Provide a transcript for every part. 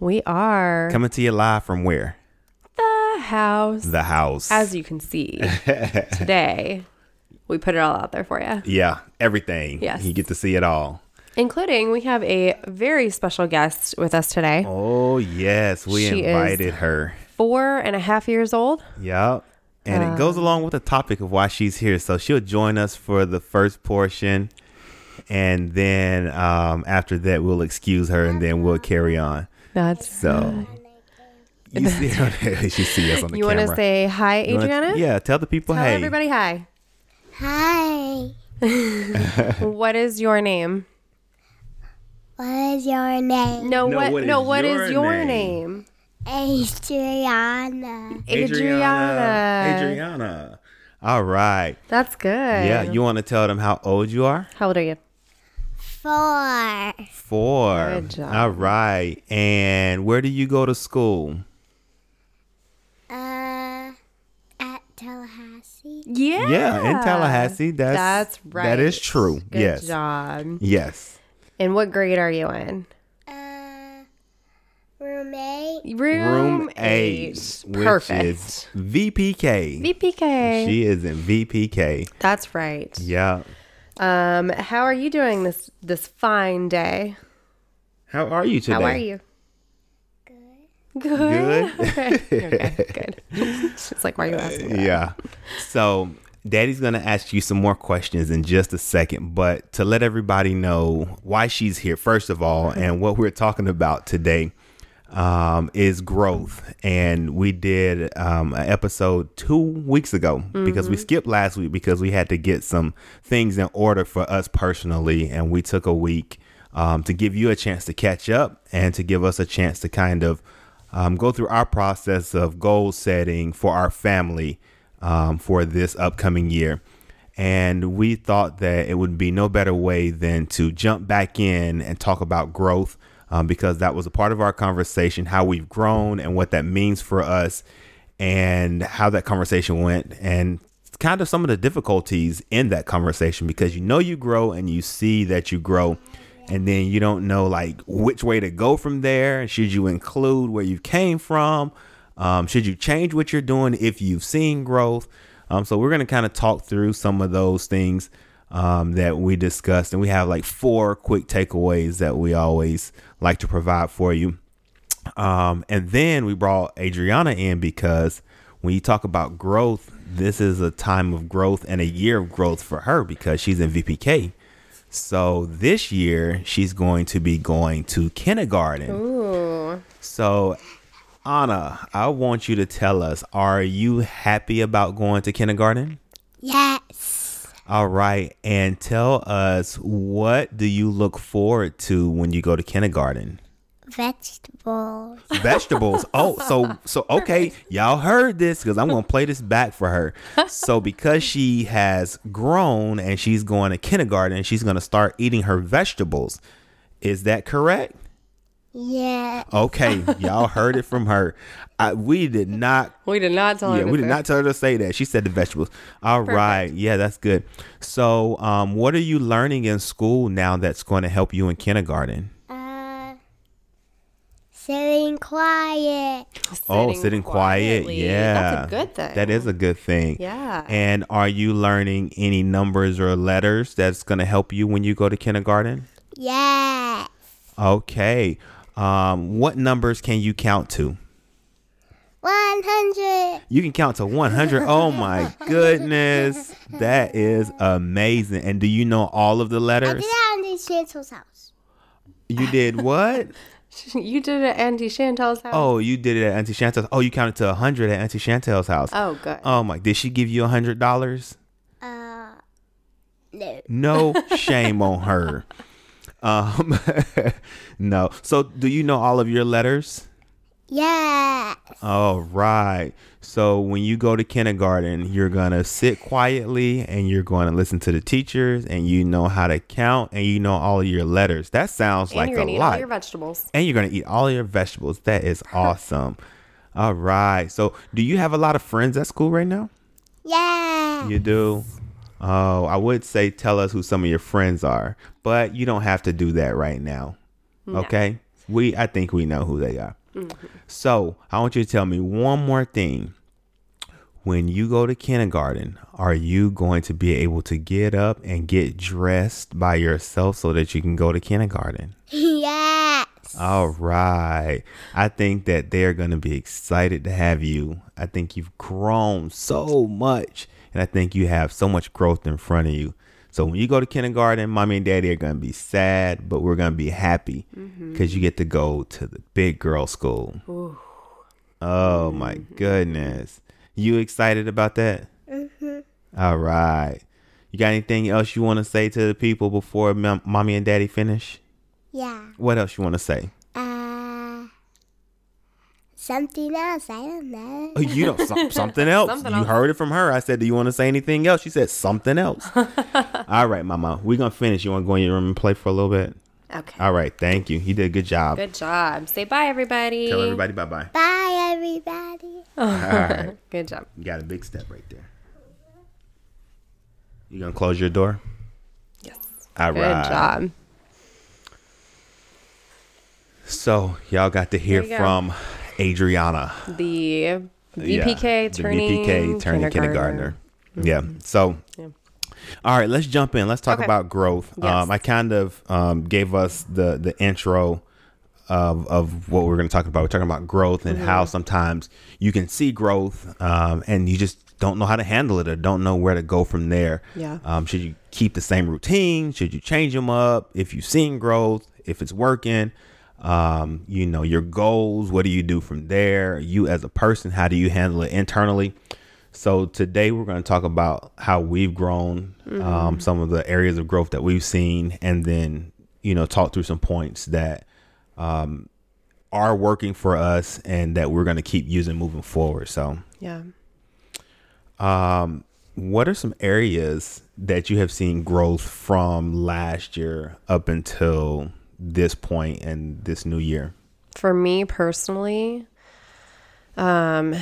We are Coming to you live from where? the house. The house. As you can see today, we put it all out there for you. yeah, everything. Yes. You get to see it all. Including, we have a very special guest with us today. Oh, yes. We She invited her. Four and a half years old. Yep. And it Uh. goes along with the topic of why she's here. So she'll join us for the first portion. And then um, after that, we'll excuse her and then we'll carry on. That's So you see her, she see us on the You want to say hi, You wanna- Adriana? yeah, tell the people Tell hey. everybody hi. Hi. What is your name? What is your name? No, No, what? what no, is what your is your name? name? Adriana. Adriana. Adriana. All right. That's good. Yeah, you want to tell them how old you are? How old are you? Four. Four. Good job. All right. And where do you go to school? Uh, at Tallahassee. Yeah. Yeah, in Tallahassee. That's That's right. That is true. Good yes. job. Yes. And what grade are you in? Uh, roommate. Room, Room eight. eight, which Perfect. is VPK. VPK. She is in VPK. That's right. Yeah. Um, how are you doing this this fine day? How are you today? How are you? Good. Good. okay. okay. Good. it's like, why are you asking? that? yeah. So, Daddy's going to ask you some more questions in just a second, but to let everybody know why she's here, first of all, and what we're talking about today um, is growth. And we did um, an episode two weeks ago because we skipped last week because we had to get some things in order for us personally. And we took a week um, to give you a chance to catch up and to give us a chance to kind of um, go through our process of goal setting for our family um, for this upcoming year. And we thought that it would be no better way than to jump back in and talk about growth um, because that was a part of our conversation, how we've grown and what that means for us, and how that conversation went, and kind of some of the difficulties in that conversation because you know you grow and you see that you grow and then you don't know like which way to go from there. Should you include where you came from? Um, should you change what you're doing if you've seen growth? Um, so we're going to kind of talk through some of those things um, that we discussed and we have like four quick takeaways that we always like to provide for you um, and then we brought adriana in because when you talk about growth this is a time of growth and a year of growth for her because she's in vpk so this year she's going to be going to kindergarten. Ooh. So Anna, I want you to tell us, are you happy about going to kindergarten? Yes. All right, and tell us what do you look forward to when you go to kindergarten? Vegetables. Vegetables. oh, so so okay, y'all heard this because I'm gonna play this back for her. So because she has grown and she's going to kindergarten, she's gonna start eating her vegetables. Is that correct? Yeah. Okay, y'all heard it from her. I, we did not. We did not tell her. Yeah, to we did say- not tell her to say that. She said the vegetables. All right, yeah, that's good. So, um, what are you learning in school now that's going to help you in kindergarten? Uh, sitting quiet. oh, sitting quiet. Yeah, That's a good thing. That is a good thing. Yeah. And are you learning any numbers or letters that's going to help you when you go to kindergarten? Yes. Okay. Um, what numbers can you count to? 100. You can count to 100. Oh my goodness. That is amazing. And do you know all of the letters? I letters? did that on the Chantel's house. You did what? you did it at Auntie Chantel's house. Oh, you did it at Auntie Chantel's. Oh, you counted to 100 at Auntie Chantel's house. Oh, good. Oh my, did she give you a $100? Uh, no. No shame on her. Um, no. So, do you know all of your letters? Yes. All right. So when you go to kindergarten, you're going to sit quietly and you're going to listen to the teachers and you know how to count and you know all of your letters. That sounds and like you're a gonna eat all your vegetables. and you're going to eat all your vegetables. That is awesome. all right. So do you have a lot of friends at school right now? Yeah. You do? Oh, I would say tell us who some of your friends are, but you don't have to do that right now. Okay? We I think we know who they are. Mm-hmm. So, I want you to tell me one more thing. When you go to kindergarten, are you going to be able to get up and get dressed by yourself so that you can go to kindergarten? yes. All right. I think that they're going to be excited to have you. I think you've grown so much, and I think you have so much growth in front of you. So when you go to kindergarten, mommy and daddy are going to be sad, but we're going to be happy mm-hmm. because you get to go to the big girl school. Oh my mm-hmm. goodness. You excited about that? Mm-hmm. All right. You got anything else you want to say to the people before mom- mommy and daddy finish? Yeah. What else you want to say? Something else. I don't know. Oh, you know some, something else. Something you else. heard it from her. I said, "Do you want to say anything else?" She said something else. All right, Mama, we're gonna finish. You want to go in your room and play for a little bit? Okay. All right, thank you. You did a good job. Good job. Say bye, everybody. Tell everybody bye bye. Bye, everybody. All right, Good job. you got a big step right there. You gonna close your door? Yes. All Good right. job. So y'all got to hear from. go. Adriana. The Yeah, VPK the turning VPK turning kindergartner. Yeah. So, Yeah. all right, let's jump in. Let's talk Okay. about growth. Yes. Um, I kind of um, gave us the the intro of of what we're going to talk about. We're talking about growth and Mm-hmm. how sometimes you can see growth um, and you just don't know how to handle it or don't know where to go from there. Yeah. Um, should you keep the same routine? Should you change them up? If you've seen growth, if it's working, um, you know, your goals, what do you do from there? You as a person, how do you handle it internally? So today we're going to talk about how we've grown, um, some of the areas of growth that we've seen, and then, you know, talk through some points that um, are working for us and that we're going to keep using moving forward. So, Yeah. um, what are some areas that you have seen growth from last year up until this point and this new year? For me personally, um,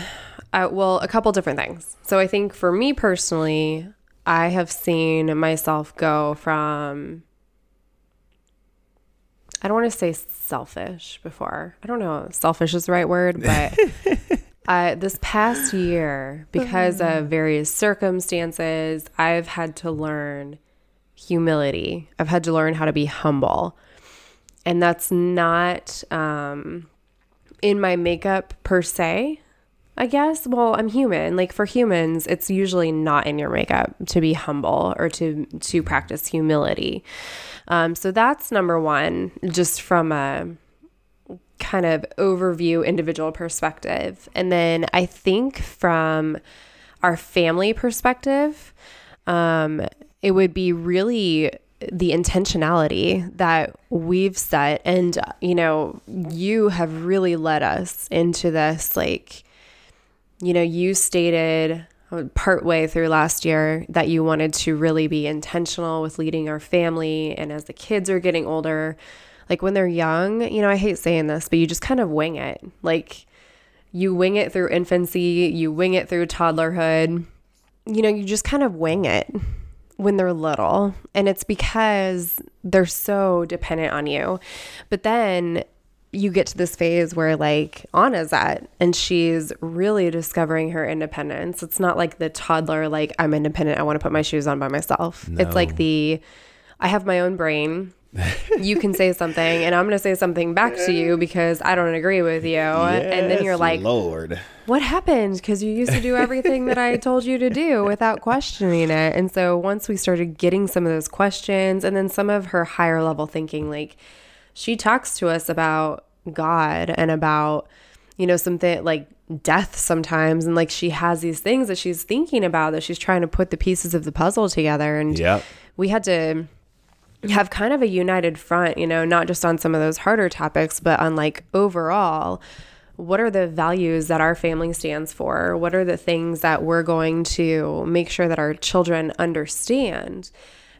I, well, a couple different things. So I think for me personally, I have seen myself go from. I don't want to say selfish before. I don't know if selfish is the right word, but I, this past year, because of various circumstances, I've had to learn humility. I've had to learn how to be humble. And that's not um, in my makeup per se, I guess. Well, I'm human. Like for humans, it's usually not in your makeup to be humble or to to practice humility. Um, so that's number one, just from a kind of overview individual perspective. And then I think from our family perspective, um, it would be really the intentionality that we've set. And, you know, you have really led us into this. Like, you know, you stated partway through last year that you wanted to really be intentional with leading our family. And as the kids are getting older, like when they're young, you know, I hate saying this, but you just kind of wing it. Like you wing it through infancy, you wing it through toddlerhood. You know, you just kind of wing it when they're little. And it's because they're so dependent on you. But then you get to this phase where like Anna's at and she's really discovering her independence. It's not like the toddler, like, I'm independent, I want to put my shoes on by myself. It's like the I have my own brain. You can say something and I'm going to say something back to you because I don't agree with you. and then you're like, Lord. what happened? Because you used to do everything that I told you to do without questioning it. And so once we started getting some of those questions and then some of her higher level thinking, like she talks to us about God and about, you know, something like death sometimes. And like she has these things that she's thinking about that she's trying to put the pieces of the puzzle together. And Yep. we had to Mm-hmm. have kind of a united front, you know, not just on some of those harder topics, but on like overall, what are the values that our family stands for? What are the things that we're going to make sure that our children understand?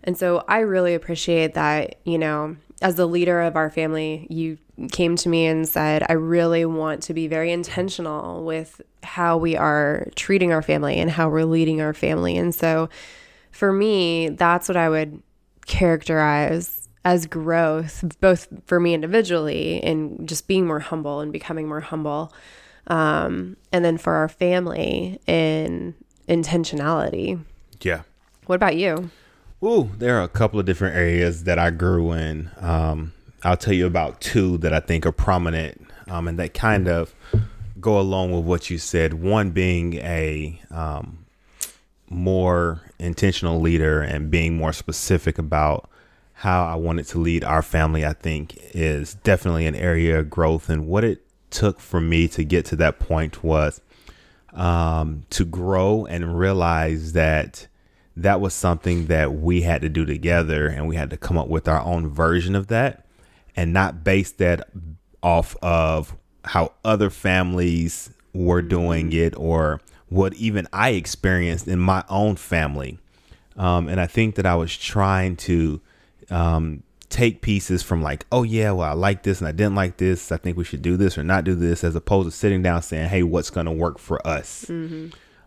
And so I really appreciate that, you know, as the leader of our family, you came to me and said, I really want to be very intentional with how we are treating our family and how we're leading our family. And so for me, that's what I would characterize as growth, both for me individually and just being more humble and becoming more humble. Um, and then for our family in intentionality. Yeah. What about you? Ooh, there are a couple of different areas that I grew in. Um, I'll tell you about two that I think are prominent um, and that kind of go along with what you said. One being a um, more intentional leader and being more specific about how I wanted to lead our family, I think is definitely an area of growth. And what it took for me to get to that point was um, to grow and realize that that was something that we had to do together and we had to come up with our own version of that and not base that off of how other families were doing it or what even I experienced in my own family. Um, and I think that I was trying to um, take pieces from like, oh yeah, well I like this and I didn't like this. I think we should do this or not do this, as opposed to sitting down saying, hey, what's going to work for us?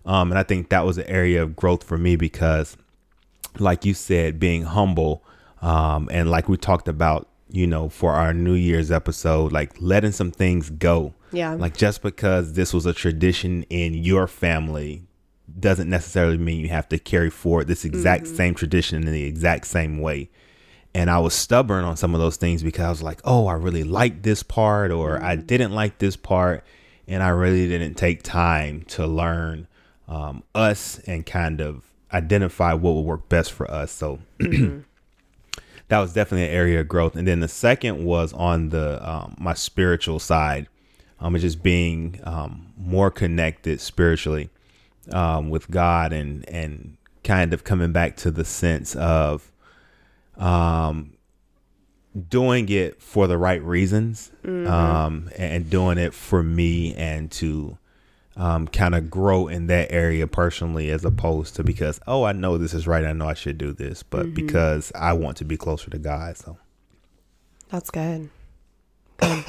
Um, and I think that was an area of growth for me because, like you said, being humble, um, and like we talked about, you know, for our New Year's episode, like letting some things go. Yeah. Like just because this was a tradition in your family doesn't necessarily mean you have to carry forward this exact same tradition in the exact same way. And I was stubborn on some of those things because I was like, oh, I really like this part or I didn't like this part. And I really didn't take time to learn um, us and kind of identify what would work best for us. So that was definitely an area of growth. And then the second was on the um, my spiritual side, um, just being um, more connected spiritually um, with God and and kind of coming back to the sense of um, doing it for the right reasons um, and doing it for me and to um, kind of grow in that area personally as opposed to because oh I know this is right I know I should do this but because I want to be closer to God so. That's good, good.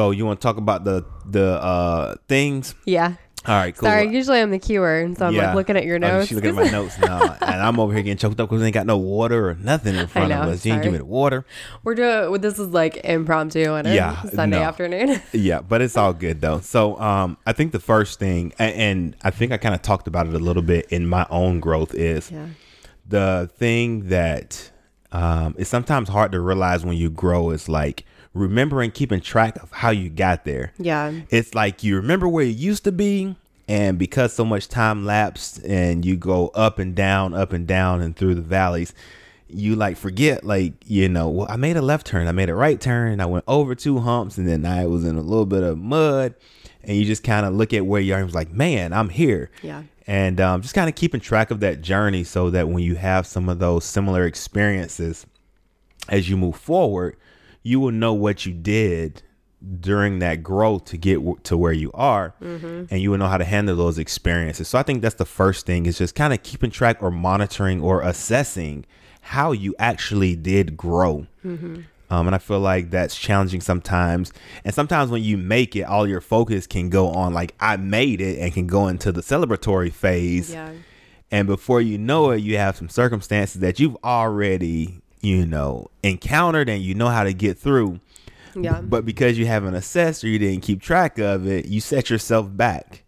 So you want to talk about the the uh things Yeah. all right cool Sorry, usually I'm the keyword, so I'm like looking at your Oh, notes. she's looking at my notes now and I'm over here getting choked up because we ain't got no water or nothing in front know, of us you ain't sorry. give me the water We're doing this is like impromptu on a Yeah, Sunday no. afternoon. yeah, but it's all good though. So, um, I think the first thing, and, and I think I kind of talked about it a little bit in my own growth, is yeah. the thing that um, is sometimes hard to realize when you grow is like remembering keeping track of how you got there. Yeah. It's like you remember where you used to be, and because so much time lapsed and you go up and down, up and down, and through the valleys, you like forget, like, you know, well, I made a left turn, I made a right turn, I went over two humps, and then I was in a little bit of mud, and you just kind of look at where you are and was like, man, I'm here. Yeah. And um, just kind of keeping track of that journey so that when you have some of those similar experiences as you move forward, you will know what you did during that growth to get w- to where you are and you will know how to handle those experiences. So i think that's the first thing is just kind of keeping track or monitoring or assessing how you actually did grow. Um, and i feel like that's challenging sometimes. And sometimes when you make it all your focus can go on like i made it and can go into the celebratory phase. Yeah. and before you know it, you have some circumstances that you've already, you know, encountered and you know how to get through. Yeah. But because you haven't assessed or you didn't keep track of it, you set yourself back.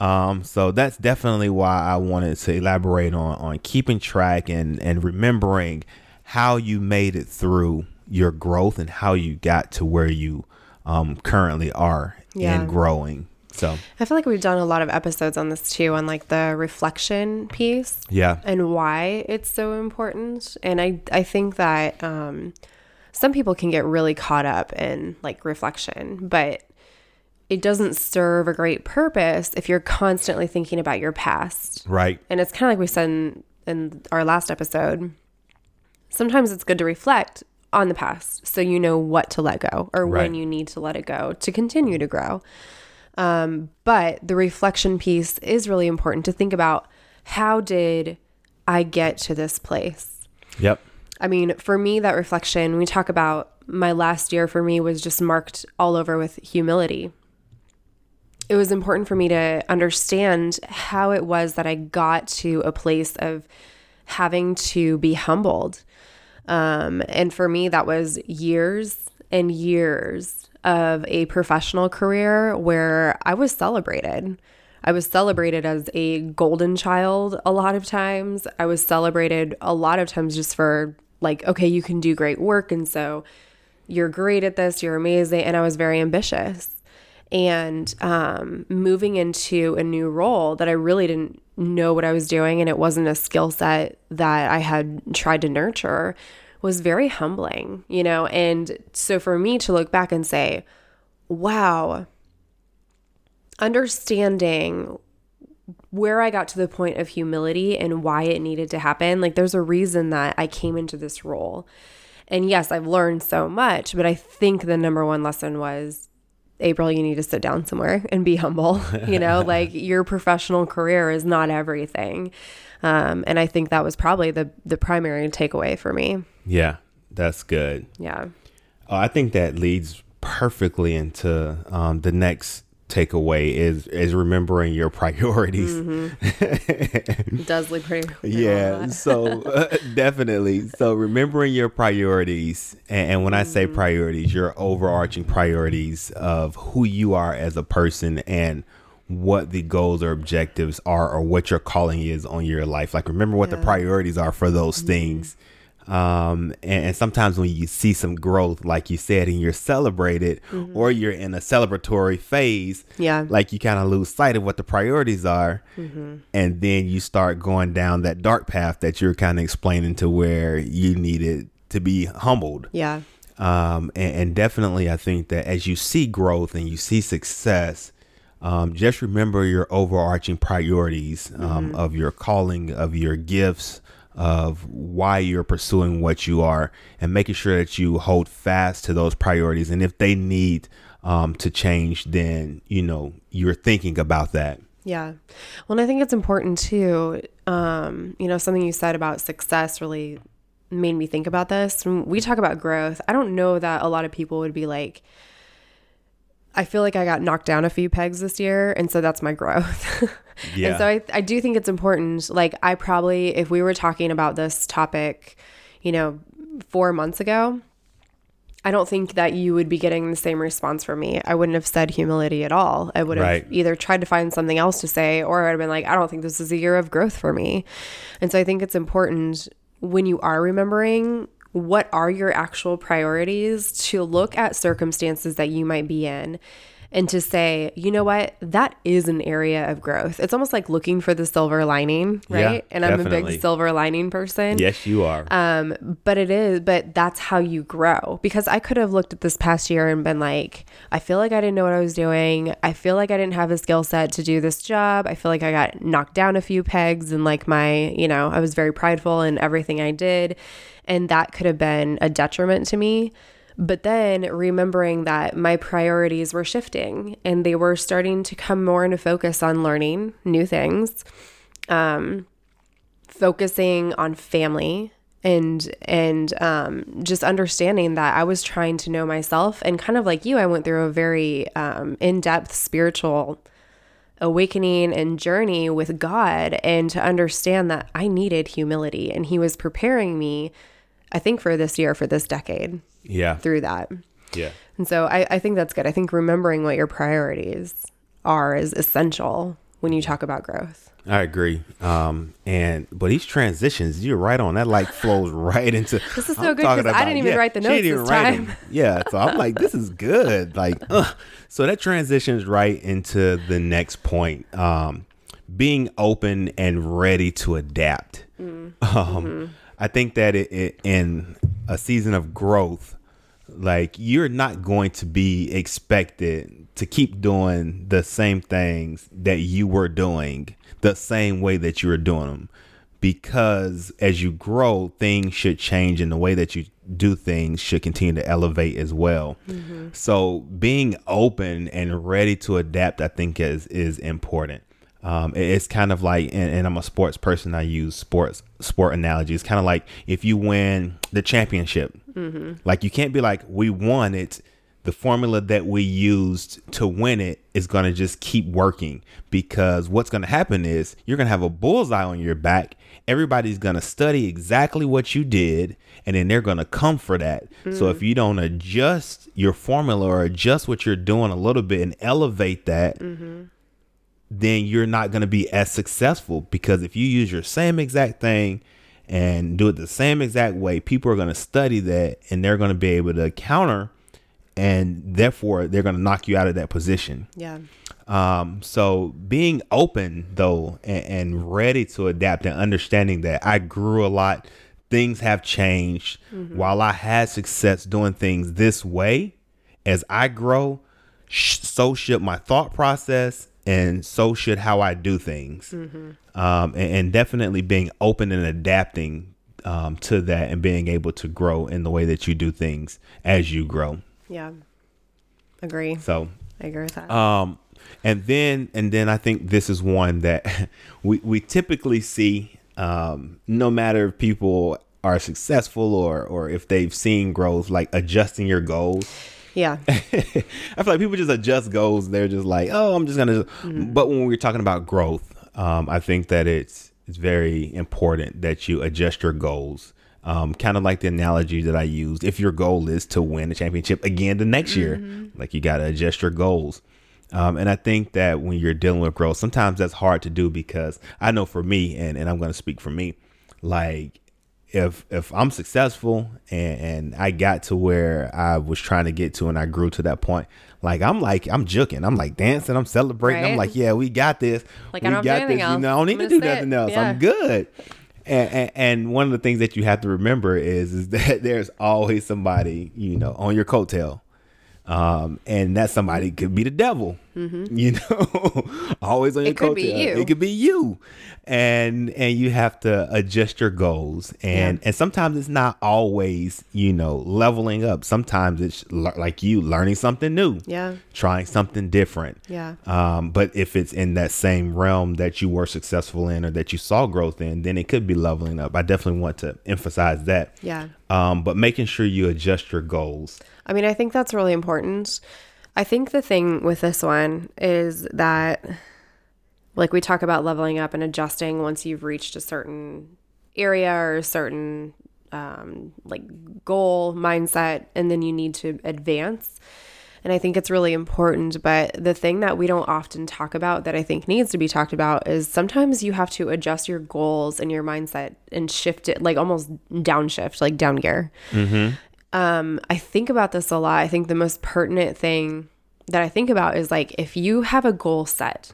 Um, so that's definitely why I wanted to elaborate on on keeping track and and remembering how you made it through your growth and how you got to where you um, currently are Yeah. in growing. So I feel like we've done a lot of episodes on this too, on like the reflection piece yeah, and why it's so important. And I, I think that um, some people can get really caught up in like reflection, but it doesn't serve a great purpose if you're constantly thinking about your past. right, And it's kind of like we said in, in our last episode. Sometimes it's good to reflect on the past so you know what to let go or Right. when you need to let it go to continue to grow. Um, but the reflection piece is really important to think about how did I get to this place? yep, I mean, for me, that reflection, we talk about my last year for me was just marked all over with humility. It was important for me to understand how it was that I got to a place of having to be humbled. Um, and for me, that was years and years of a professional career where I was celebrated. I was celebrated as a golden child a lot of times. I was celebrated a lot of times just for, like, okay, you can do great work. And so you're great at this, you're amazing. And I was very ambitious. And um, moving into a new role that I really didn't know what I was doing, and it wasn't a skill set that I had tried to nurture, was very humbling, you know? And so for me to look back and say, wow, understanding where I got to the point of humility and why it needed to happen, like there's a reason that I came into this role. And yes, I've learned so much, but I think the number one lesson was April, you need to sit down somewhere and be humble. You know, like your professional career is not everything. Um, and I think that was probably the the primary takeaway for me. yeah, that's good. Yeah. Uh, I think that leads perfectly into um, the next takeaway is is remembering your priorities. It does look pretty. Yeah, so uh, definitely. So remembering your priorities, and, and when I say priorities, your overarching priorities of who you are as a person and what the goals or objectives are, or what your calling is on your life. Like remember what the priorities are for those things. Um, and, and sometimes when you see some growth, like you said, and you're celebrated, or you're in a celebratory phase, Yeah. like you kind of lose sight of what the priorities are and then you start going down that dark path that you're kind of explaining to where you needed to be humbled Yeah. um, and, and definitely i think that as you see growth and you see success um, just remember your overarching priorities um, of your calling of your gifts of why you're pursuing what you are and making sure that you hold fast to those priorities and if they need um, to change then you know you're thinking about that Yeah. Well, and I think it's important too. Um, you know, something you said about success really made me think about this. When we talk about growth, I don't know that a lot of people would be like, I feel like I got knocked down a few pegs this year, and so that's my growth. Yeah. And so I, I do think it's important. Like, I probably, if we were talking about this topic, you know, four months ago, I don't think that you would be getting the same response from me. I wouldn't have said humility at all. I would have Right. either tried to find something else to say or I'd have been like, I don't think this is a year of growth for me. And so I think it's important when you are remembering what are your actual priorities to look at circumstances that you might be in and to say, you know what, that is an area of growth. It's almost like looking for the silver lining, Yeah, right? and I'm a big silver lining person. yes you are Um, but it is, but that's how you grow. Because I could have looked at this past year and been like, I feel like I didn't know what I was doing. I feel like I didn't have the skill set to do this job. I feel like I got knocked down a few pegs and like my, you know, I was very prideful in everything I did. And that could have been a detriment to me. But then remembering that my priorities were shifting and they were starting to come more into focus on learning new things, um, focusing on family and and um, just understanding that I was trying to know myself and kind of like you, I went through a very um, in depth spiritual awakening and journey with God, and to understand that I needed humility, and He was preparing me, I think, for this year, for this decade, Yeah. through that. Yeah. And so I, I think that's good. I think remembering what your priorities are is essential when you talk about growth. I agree. Um, and but these transitions, you're right on. That like flows right into. This is so good 'cause I didn't even write the notes didn't this write time. Yeah, so I'm like, this is good. Like, uh, so that transitions right into the next point. Um, being open and ready to adapt. Mm. Um, I think that it, it in a season of growth, like you're not going to be expected to keep doing the same things that you were doing the same way that you were doing them because as you grow things should change and the way that you do things should continue to elevate as well. Mm-hmm. So being open and ready to adapt i think is is important um, it's kind of like, and, and I'm a sports person. I use sports sport analogies. Kind of like if you win the championship, mm-hmm. like you can't be like, we won it. The formula that we used to win it is going to just keep working because what's going to happen is you're going to have a bullseye on your back. Everybody's going to study exactly what you did and then they're going to come for that. So if mm. you don't adjust your formula or adjust what you're doing a little bit and elevate that, mm-hmm. Then you're not going to be as successful because if you use your same exact thing and do it the same exact way, people are going to study that and they're going to be able to counter and therefore they're going to knock you out of that position. Yeah. Um, so being open though and, and ready to adapt and understanding that I grew a lot, things have changed. While I had success doing things this way, as I grow, sh- so should my thought process and so should how I do things. Um, and, and definitely being open and adapting um, to that and being able to grow in the way that you do things as you grow. Yeah. Agree. So I agree with that. um, and then and then I think this is one that we we typically see. Um, no matter if people are successful or or if they've seen growth, like adjusting your goals. Yeah. I feel like people just adjust goals. They're just like, oh, I'm just gonna. But when we're talking about growth, um, I think that it's it's very important that you adjust your goals. Um, kind of like the analogy that I used. If your goal is to win the championship again the next year, like you got to adjust your goals. Um, and I think that when you're dealing with growth, sometimes that's hard to do because I know for me, and, and I'm going to speak for me, like if if I'm successful and, and I got to where I was trying to get to and I grew to that point, like I'm like I'm juking, I'm like dancing, I'm celebrating, I'm like, yeah, we got this. Like, we I don't got this. else. You know, I don't need to do sit. nothing else. Yeah. I'm good. And, and, and one of the things that you have to remember is is that there's always somebody you know on your coattail, um, and that somebody could be the devil. You know, always on your Mm-hmm. It could be you. It could be you, and and you have to adjust your goals, and Yeah. and sometimes it's not always you know leveling up. Sometimes it's like you learning something new, Yeah. trying something different. Yeah. Um, but if it's in that same realm that you were successful in or that you saw growth in, then it could be leveling up. I definitely want to emphasize that. Yeah. Um, but making sure you adjust your goals. I mean, I think that's really important. I think the thing with this one is that, like, we talk about leveling up and adjusting once you've reached a certain area or a certain, um, like, goal, mindset, and then you need to advance. And I think it's really important. But the thing that we don't often talk about that I think needs to be talked about is sometimes you have to adjust your goals and your mindset and shift it, like almost downshift, like down gear. Um, I think about this a lot. I think the most pertinent thing that I think about is like if you have a goal set,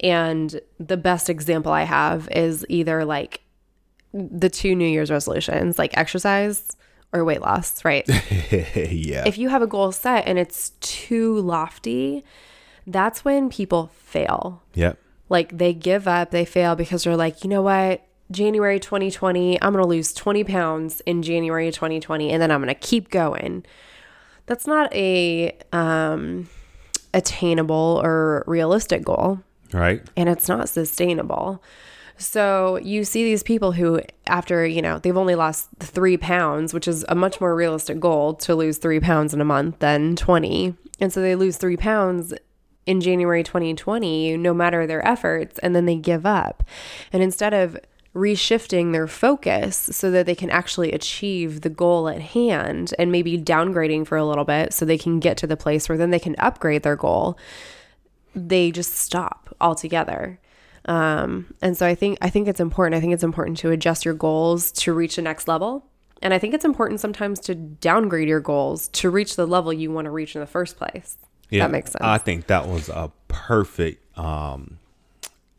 and the best example I have is either like the two New Year's resolutions, like exercise or weight loss, right? yeah. if you have a goal set and it's too lofty, that's when people fail. yep. Like they give up, they fail because they're like, you know what? January 2020, I'm going to lose 20 pounds in January 2020, and then I'm going to keep going. that's not a um, attainable or realistic goal Right. and it's not sustainable. So you see these people who, after, you know, they've only lost three pounds, which is a much more realistic goal to lose three pounds in a month than 20. And so they lose three pounds in January 2020, no matter their efforts, and then they give up. And instead of reshifting their focus so that they can actually achieve the goal at hand and maybe downgrading for a little bit so they can get to the place where then they can upgrade their goal they just stop altogether. Um, and so I think I think it's important. I think it's important to adjust your goals to reach the next level. And I think it's important sometimes to downgrade your goals to reach the level you want to reach in the first place. That makes sense. I think that was a perfect um,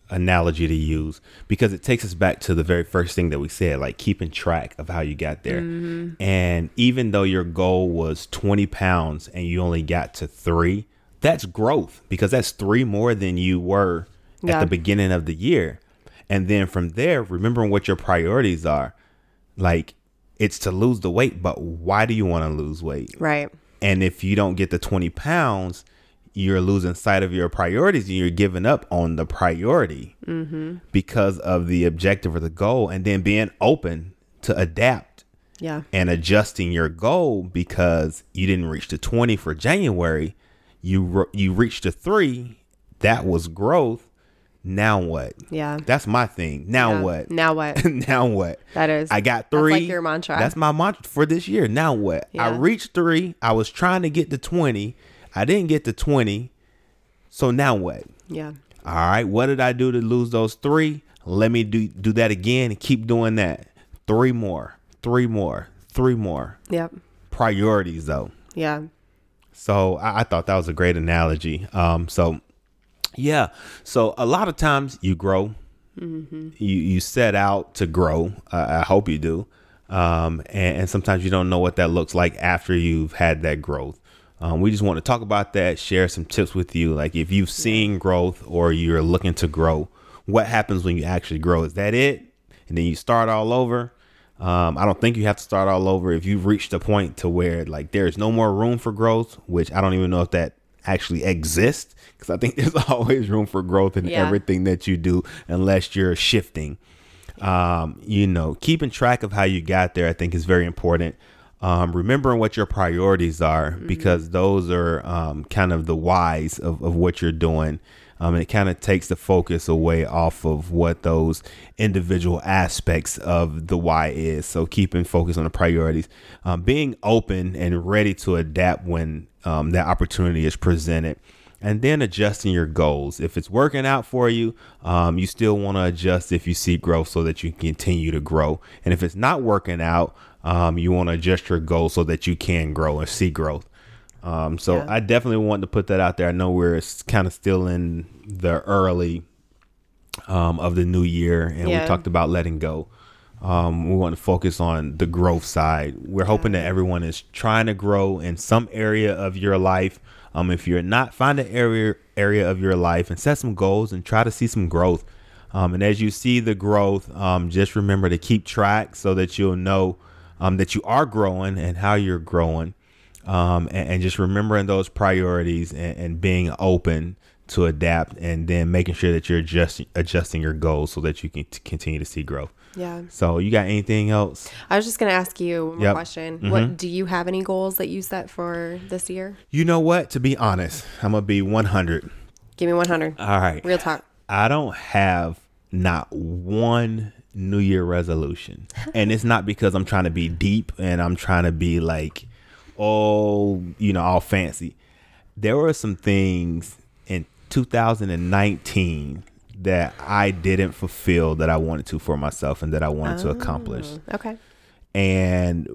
analogy to use because it takes us back to the very first thing that we said, like keeping track of how you got there. Mm-hmm. And even though your goal was 20 pounds and you only got to three, that's growth because that's three more than you were at the beginning of the year. And then from there, remembering what your priorities are. Like it's to lose the weight, but why do you want to lose weight? right. And if you don't get the 20 pounds, you're losing sight of your priorities and you're giving up on the priority mm-hmm. because of the objective or the goal. And then being open to adapt Yeah. and adjusting your goal because you didn't reach the 20 for January. You, re- you reached the three. That was growth. Now what? Yeah. That's my thing. Now Yeah. what? Now what? now what? That is. I got That's three. like your mantra. That's my mantra for this year. Now what? I reached three. I was trying to get to 20. I didn't get to 20. So now what? yeah. All right. What did I do to lose those three? Let me do, do that again and keep doing that. Three more, three more, three more. Yep. Priorities though. Yeah. So I, I thought that was a great analogy. Um, so yeah, so a lot of times you grow, you you set out to grow. Uh, I hope you do, um, and, and sometimes you don't know what that looks like after you've had that growth. Um, we just want to talk about that, share some tips with you. Like if you've seen growth or you're looking to grow, what happens when you actually grow? Is that it? And then you start all over? Um, I don't think you have to start all over if you've reached a point to where like there's no more room for growth, which I don't even know if that actually exists because I think there's always room for growth in Yeah. everything that you do unless you're shifting. Um, you know, keeping track of how you got there, I think is very important. Um, remembering what your priorities are because those are um, kind of the whys of, of what you're doing. Um, and it kind of takes the focus away off of what those individual aspects of the why is. So keeping focus on the priorities, um, being open and ready to adapt when um, that opportunity is presented, and then adjusting your goals. If it's working out for you, um, you still want to adjust if you see growth so that you can continue to grow. And if it's not working out, um, you want to adjust your goals so that you can grow and see growth. Um, so Yeah. I definitely want to put that out there. I know we're kind of still in the early um, of the new year, and Yeah. we talked about letting go. Um, we want to focus on the growth side. We're hoping that everyone is trying to grow in some area of your life. Um, if you're not, find an area area of your life and set some goals and try to see some growth. Um, and as you see the growth, um, just remember to keep track so that you'll know um, that you are growing and how you're growing. Um, and, and just remembering those priorities and, and being open to adapt and then making sure that you're adjusting adjusting your goals so that you can t- continue to see growth. Yeah. So you got anything else? I was just going to ask you one more Yep. question. Mm-hmm. What do you have any goals that you set for this year? You know what? To be honest, I'm gonna be 100. Give me 100. All right. Real talk. I don't have not one New Year resolution. And it's not because I'm trying to be deep and I'm trying to be like, oh, you know, all fancy. There were some things in 2019 that I didn't fulfill that I wanted to for myself and that I wanted to accomplish Okay. and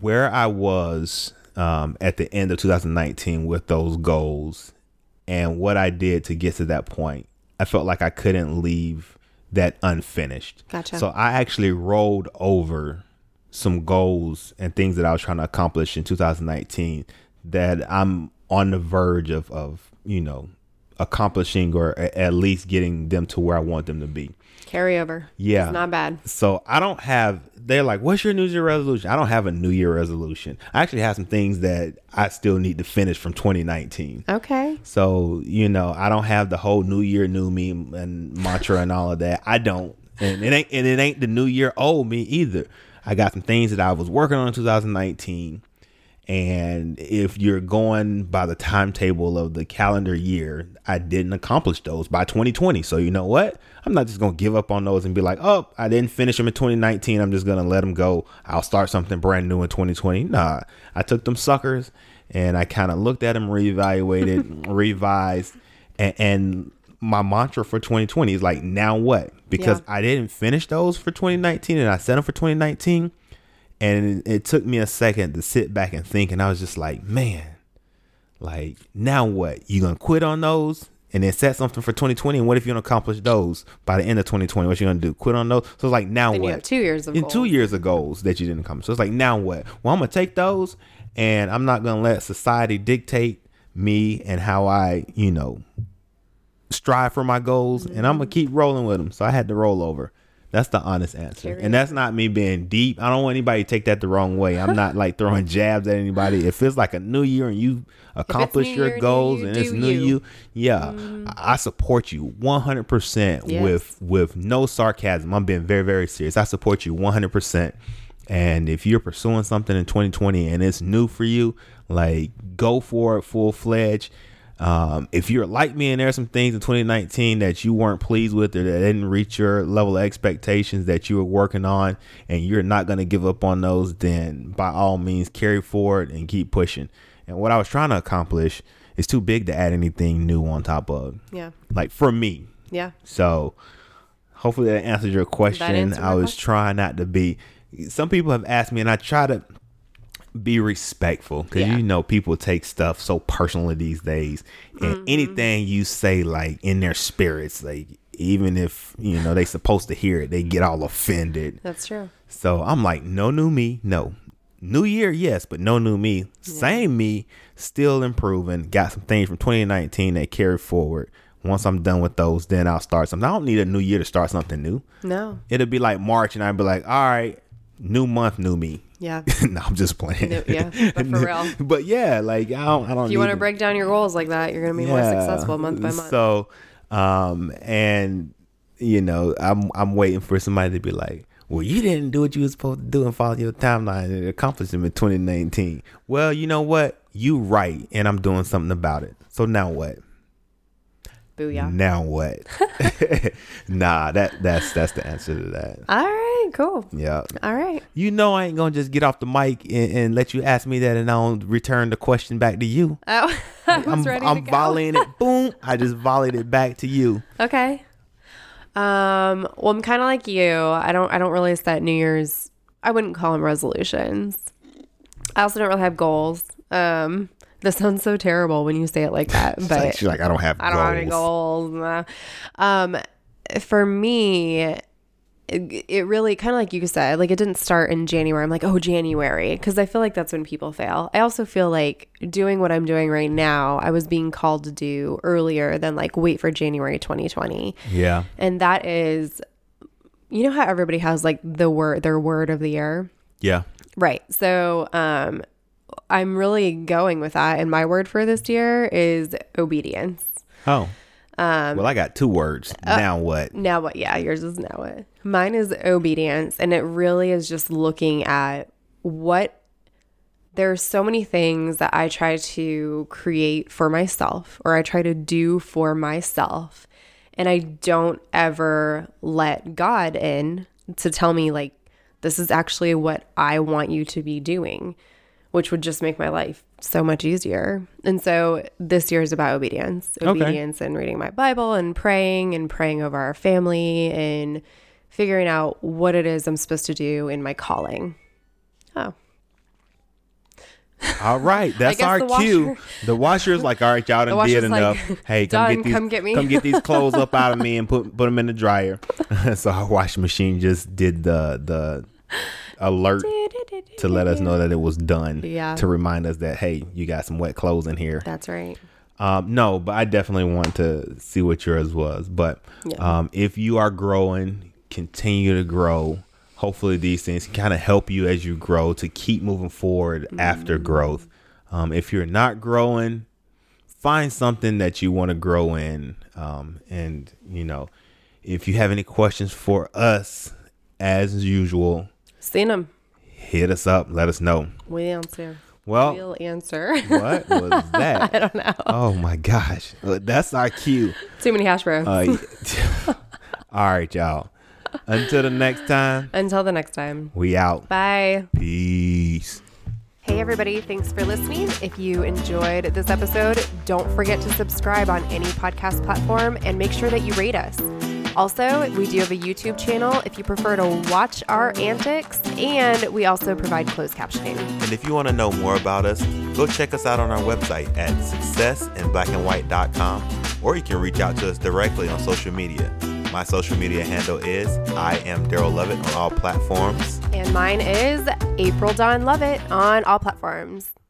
where I was um, at the end of 2019 with those goals and what I did to get to that point, I felt like I couldn't leave that unfinished. Gotcha. So I actually rolled over some goals and things that I was trying to accomplish in 2019 that I'm on the verge of, of you know, accomplishing or at least getting them to where I want them to be. Carryover. Yeah. It's not bad. So I don't have. They're like, "What's your New Year resolution?" I don't have a New Year resolution. I actually have some things that I still need to finish from 2019. Okay. So you know, I don't have the whole New Year, new me and mantra and all of that. I don't, and it ain't and it ain't the New Year old me either. I got some things that I was working on in 2019. And if you're going by the timetable of the calendar year, I didn't accomplish those by 2020. So you know what? I'm not just gonna give up on those and be like, oh, I didn't finish them in 2019. I'm just gonna let them go. I'll start something brand new in 2020. Nah, I took them suckers and I kind of looked at them, reevaluated, revised, and, and my mantra for 2020 is like, now what? Because Yeah. I didn't finish those for 2019 and I set them for 2019 and it, it took me a second to sit back and think and i was just like man like now what? You gonna quit on those and then set something for 2020 and what if you don't accomplish those by the end of 2020 what you gonna do? Quit on those? So it's like now Then what? you have two years of in goals. two years of goals that you didn't accomplish. So it's like now what? Well i'm gonna take those and i'm not gonna let society dictate me and how i you know strive for my goals and i'm gonna mm-hmm. keep rolling with them so i had to roll over that's the honest answer. Carry and that's not me being deep. I don't want anybody to take that the wrong way. I'm not like throwing jabs at anybody. If it's like a new year and you accomplish your Year, goals you, and it's new you. You yeah mm-hmm. I, I support you 100% Yes. with with no sarcasm. I'm being very very serious. I support you 100% and if you're pursuing something in 2020 and it's new for you like go for it full fledged um, if you're like me and there's some things in 2019 that you weren't pleased with or that didn't reach your level of expectations that you were working on and you're not going to give up on those, then by all means carry forward and keep pushing. And what I was trying to accomplish is too big to add anything new on top of. Yeah. Like for me. Yeah. So hopefully that answers your question. I was question. trying not to be. Some people have asked me, and I try to be respectful because Yeah. you know people take stuff so personally these days, and Mm-hmm. anything you say like in their spirits, like even if you know they supposed to hear it, they get all offended. That's true. So I'm like, no new me, no. New year, yes, but no new me. Same me, still improving. Got some things from 2019 that carry forward. Once I'm done with those, then I'll start something. I don't need a new year to start something new. No. It'll be like March, and I'd be like, all right, new month, new me. Yeah. no, I'm just playing. No, yeah, but for real. but yeah, like I don't, I don't. If you want to break down your goals like that, you're going to be more successful month by month. So, um, and you know, I'm I'm waiting for somebody to be like, "Well, you didn't do what you were supposed to do and follow your timeline and accomplish them in 2019." Well, you know what? You right, and I'm doing something about it. So now what? Booyah. Now what? nah, that that's that's the answer to that. All right. Cool. Yeah. All right. You know I ain't gonna just get off the mic and, and let you ask me that and I don't return the question back to you. Oh, I was I'm ready I'm to go. volleying it. Boom! I just volleyed it back to you. Okay. Um, well, I'm kind of like you. I don't I don't really set New Year's I wouldn't call them resolutions. I also don't really have goals. Um, this sounds so terrible when you say it like that, but like, she's like, I don't have. Goals. I don't have any goals. Um, for me, it, it really kind of like you said, like it didn't start in January. I'm like, oh, January, because I feel like that's when people fail. I also feel like doing what I'm doing right now, I was being called to do earlier than like wait for January 2020, Yeah. and that is, you know how everybody has like the word their word of the year. Yeah. Right. So, um, I'm really going with that. And my word for this year is obedience. Oh. Um, well, I got two words. uh, now what? Now what? Yeah, yours is now what? Mine is obedience. And it really is just looking at what there are so many things that I try to create for myself or I try to do for myself. And I don't ever let God in to tell me, like, this is actually what I want you to be doing, which would just make my life so much easier. And so this year is about obedience Okay. obedience and reading my Bible and praying and praying over our family and figuring out what it is I'm supposed to do in my calling. Oh, All right, that's our the cue. washer- The washer's like, all right, y'all done did like, enough. hey, come "Done, get these, come get me." come get these clothes up out of me and put put them in the dryer. so our washing machine just did the the alert to let us know that it was done. Yeah. To remind us that hey, you got some wet clothes in here. that's right. Um, no, but I definitely want to see what yours was. But Yeah. um, if you are growing, continue to grow. Hopefully, these things kind of help you as you grow to keep moving forward after growth. Um, if you're not growing, find something that you want to grow in. Um, and, you know, if you have any questions for us, as usual, Seen them. hit us up. Let us know. We answer. Well, We'll answer. what was that? I don't know. Oh my gosh. That's our cue. Too many hash browns. Uh, all right, y'all. Until the next time, Until the next time. we out. Bye. Peace. Hey, everybody, thanks for listening. If you enjoyed this episode, don't forget to subscribe on any podcast platform and make sure that you rate us. Also, we do have a YouTube channel if you prefer to watch our antics, and we also provide closed captioning. And if you want to know more about us, go check us out on our website at successinblackandwhite.com or you can reach out to us directly on social media. My social media handle is I am Daryl Lovett on all platforms. And mine is April Dawn Lovett on all platforms.